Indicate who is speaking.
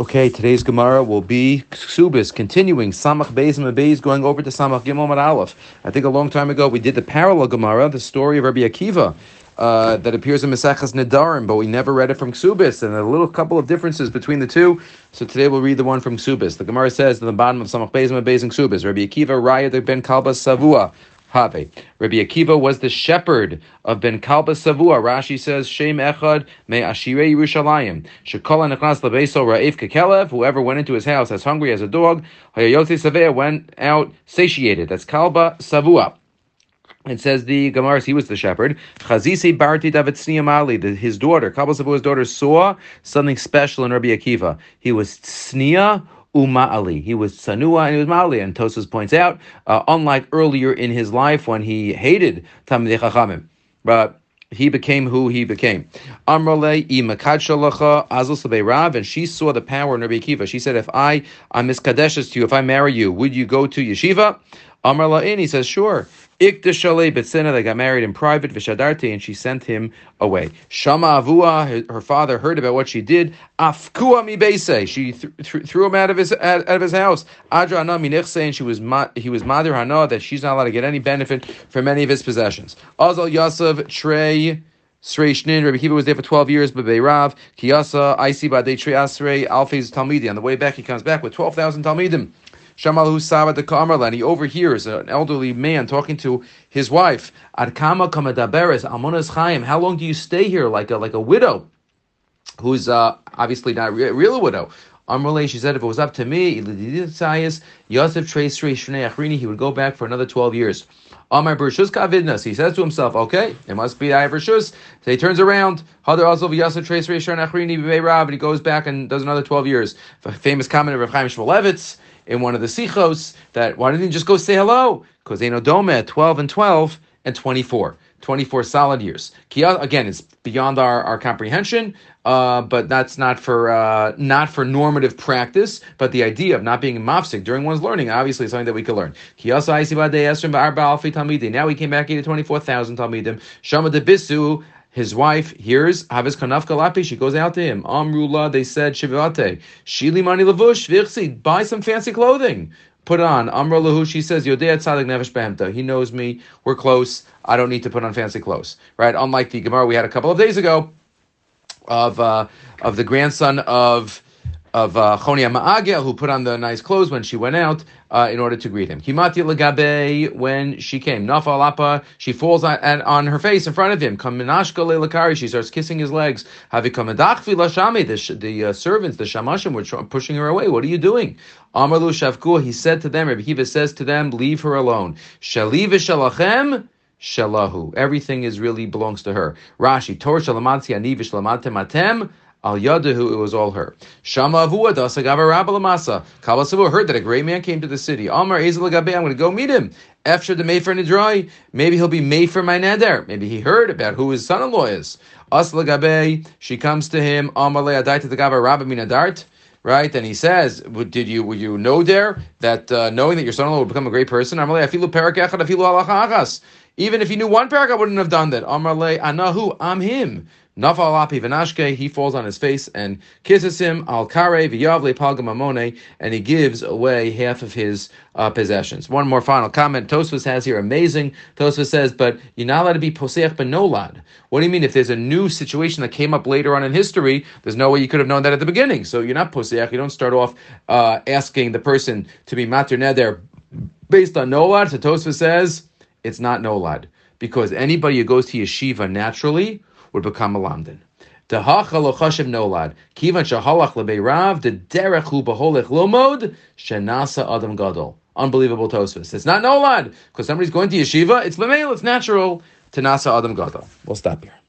Speaker 1: Okay, today's Gemara will be Ksubis, continuing Samach Beis and Beis, going over to Samach Gimel Aleph. I think a long time ago we did the parallel Gemara, the story of Rabbi Akiva. Uh, that appears in Mesachas Nedarim, but we never read it from Ksubis, and a little couple of differences between the two. So today we'll read the one from Ksubis. The Gemara says at the bottom of Samach Beis and and Ksubis, Rabbi Akiva Raya the ben Kalba Savua, Have. Rabbi Akiva was the shepherd of Ben Kalba Savua. Rashi says, Shem Echad Me Ashirei Yerushalayim. Shekol Nechnas Lebeso Ra'if Kekelev. Whoever went into his house as hungry as a dog. Hayayote Savea went out satiated. That's Kalba Savua. It says the Gemara, he was the shepherd. Chazisi Barti David his daughter, Kabal Savua's daughter, saw something special in Rabbi Akiva. He was Tznia uma'ali. He was sanua and he was ma'ali. And Tosfos points out, uh, unlike earlier in his life when he hated Talmidei Chachamim, but he became who he became. Amrale imakad azul rav, and she saw the power in Rabbi Akiva. She said, "If I I'm miskadeshes to you, if I marry you, would you go to yeshiva?" Amrla in, he says, "Sure." Ikda Shalei Betsina, they got married in private, Vishadarti, and she sent him away. Shama Avua, her father heard about what she did. Afkua mi she th- th- threw him out of his out, of his house. Adra Ana Minichse, and she was ma- he was Mother Hana, that she's not allowed to get any benefit from any of his possessions. Azal Yasav Trey. Srei Shnin, Rabbi Kiva was there for 12 years, but Rav, Kiyasa, Isi Badei Trei Asrei, Alfiz Talmidi. On the way back, he comes back with 12,000 Talmidim. Shamal Saba de and he overhears an elderly man talking to his wife. Ad kama kamadaberes amonas chaim. How long do you stay here like a like a widow, who's uh, obviously not re- real a widow? Amrle, she said, if it was up to me, Yosef he would go back for another 12 years. Amar Bershus Kavidnas, he says to himself, okay, it must be I Bershus. So he turns around, and he goes back and does another 12 years. Famous comment of Rav Chaim Shmulevitz, in one of the sichos that why didn't he just go say hello? Because Dome at 12 and 12 and 24. 24 solid years. Again, it's beyond our, our comprehension, uh, but that's not for uh, not for normative practice. But the idea of not being mafsik during one's learning, obviously, is something that we could learn. Now we came back to 24,000 talmidim. Shama de bisu his wife hears Havis Kanaf Kalapi. She goes out to him. Amrullah, they said Shivate. Shili Mani Lavush Virsi. Buy some fancy clothing. Put it on. Amrullahu. She says Yodea Tzadik Nevesh Behemta. He knows me. We're close. I don't need to put on fancy clothes. Right. Unlike the Gemara we had a couple of days ago of uh, of the grandson of of uh, Chonia who put on the nice clothes when she went out uh, in order to greet him. Kimati Lagabe, when she came. Nafalapa, she falls on, on, her face in front of him. Kaminashka Lakari, she starts kissing his legs. Havikamadachvi Lashami, the, the uh, servants, the Shamashim, were pushing her away. What are you doing? Amalu Shavku, he said to them, Rabbi Kiva says to them, leave her alone. Shaliv Shalachem, Shalahu. Everything is really belongs to her. Rashi, Tor Shalamanti Anivish Lamatem Atem, Al Yadahu, it was all her. Shama Avua Dasagava Rabbalamasa. Kabasavu heard that a great man came to the city. Amar Ezel I'm going to go meet him. After the Mayfair Nidrai, maybe he'll be made for my neder. Maybe he heard about who his son-in-law is. As she comes to him. Amar Le'adai Tadagava Rabba Minadart right? And he says, "Did you were you know there that uh, knowing that your son-in-law would become a great person? Even if he knew one parak, I wouldn't have done that. Amarle anahu, I'm him. Nafal api v'nashke, he falls on his face and kisses him. Al kare v'yavle palgamamone, and he gives away half of his uh, possessions. One more final comment. Tosfos has here amazing. Tosfos says, but you're not allowed to be poseach benolad. What do you mean? If there's a new situation that came up later on in history, there's no way you could have known that at the beginning. So you're not poseach. You don't start off uh, asking the person to be mater neder based on nolad. So Tosfos says it's not nolad because anybody who goes to yeshiva naturally would become a lamdin. nolad. Kivan shahalach lebeirav, the derech hu beholech lomod, shenasa adam gadol. Unbelievable Tosfos. It's not nolad, because somebody's going to yeshiva, it's lemel, it's natural to nasa adam gadol. We'll stop here.